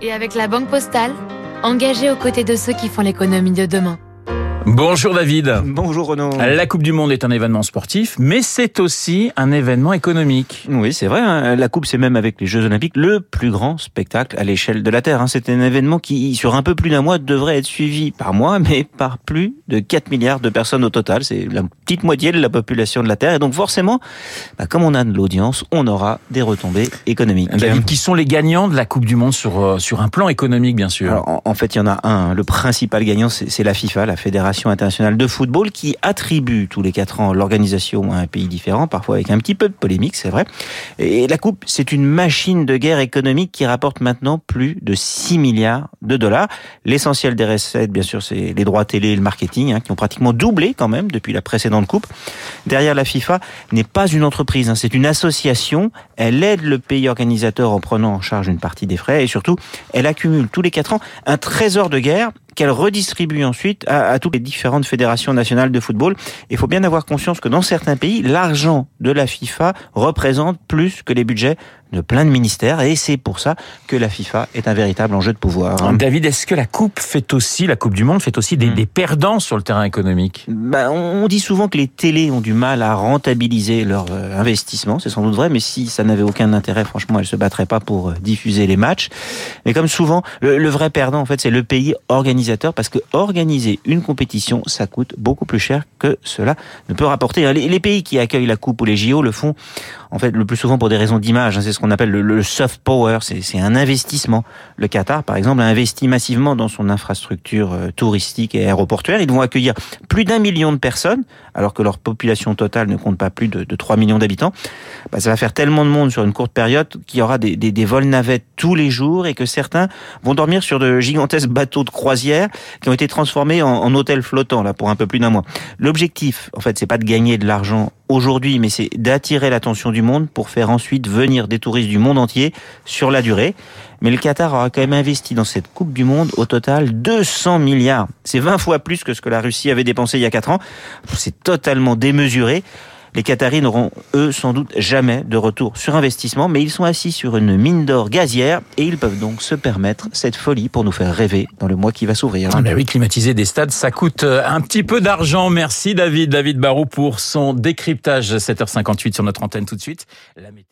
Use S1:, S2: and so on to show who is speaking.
S1: Et avec la Banque Postale, engagée aux côtés de ceux qui font l'économie de demain.
S2: Bonjour David.
S3: Bonjour Renaud.
S2: La Coupe du Monde est un événement sportif, mais c'est aussi un événement économique.
S3: Oui, c'est vrai. Hein. La Coupe, c'est même avec les Jeux Olympiques le plus grand spectacle à l'échelle de la Terre. Hein. C'est un événement qui, sur un peu plus d'un mois, devrait être suivi par mois, mais par plus de 4 milliards de personnes au total. C'est la petite moitié de la population de la Terre. Et donc forcément, bah, comme on a de l'audience, on aura des retombées économiques.
S2: David, qui sont les gagnants de la Coupe du Monde sur, euh, sur un plan économique, bien sûr
S3: Alors, en, en, fait, il y en a un. Le principal gagnant, c'est la FIFA, la Fédération internationale de football, qui attribue tous les quatre ans l'organisation à un pays différent, parfois avec un petit peu de polémique, c'est vrai. Et la Coupe, c'est une machine de guerre économique qui rapporte maintenant plus de 6 milliards de dollars. L'essentiel des recettes, bien sûr, c'est les droits télé et le marketing, hein, qui ont pratiquement doublé quand même depuis la précédente Coupe. Derrière la FIFA n'est pas une entreprise, hein, c'est une association. Elle aide le pays organisateur en prenant en charge une partie des frais et surtout, elle accumule tous les quatre ans un trésor de guerre qu'elle redistribue ensuite à, toutes les différentes fédérations nationales de football. Il faut bien avoir conscience que dans certains pays, l'argent de la FIFA représente plus que les budgets de plein de ministères et c'est pour ça que la FIFA est un véritable enjeu de pouvoir.
S2: David, est-ce que la Coupe fait aussi, la Coupe du Monde fait aussi des, mmh. des perdants sur le terrain économique?
S3: Ben, On dit souvent que les télés ont du mal à rentabiliser leur euh, investissement, c'est sans doute vrai, mais si ça n'avait aucun intérêt, franchement, elles se battraient pas pour euh, diffuser les matchs. Mais comme souvent, le, le vrai perdant, en fait, c'est le pays organisateur parce que organiser une compétition, ça coûte beaucoup plus cher que cela ne peut rapporter. Les, les pays qui accueillent la Coupe ou les JO le font, en fait, le plus souvent pour des raisons d'image. Hein, c'est ce qu'on appelle le, soft power, c'est un investissement. Le Qatar, par exemple, a investi massivement dans son infrastructure euh, touristique et aéroportuaire. Ils vont accueillir plus d'un million de personnes, alors que leur population totale ne compte pas plus de, de 3 millions d'habitants. Bah, ça va faire tellement de monde sur une courte période qu'il y aura des vols navettes tous les jours et que certains vont dormir sur de gigantesques bateaux de croisière qui ont été transformés en, en hôtels flottants là pour un peu plus d'un mois. L'objectif, en fait, c'est pas de gagner de l'argent aujourd'hui, mais c'est d'attirer l'attention du monde pour faire ensuite venir des touristes du monde entier sur la durée. Mais le Qatar aura quand même investi dans cette Coupe du Monde au total 200 milliards. C'est 20 fois plus que ce que la Russie avait dépensé il y a 4 ans. C'est totalement démesuré. Les Qataris n'auront, eux, sans doute jamais de retour sur investissement, mais ils sont assis sur une mine d'or gazière et ils peuvent donc se permettre cette folie pour nous faire rêver dans le mois qui va s'ouvrir.
S2: Ah ben oui, climatiser des stades, ça coûte euh, un petit peu d'argent. Merci David, David Barou pour son décryptage 7h58 sur notre antenne tout de suite. La météo...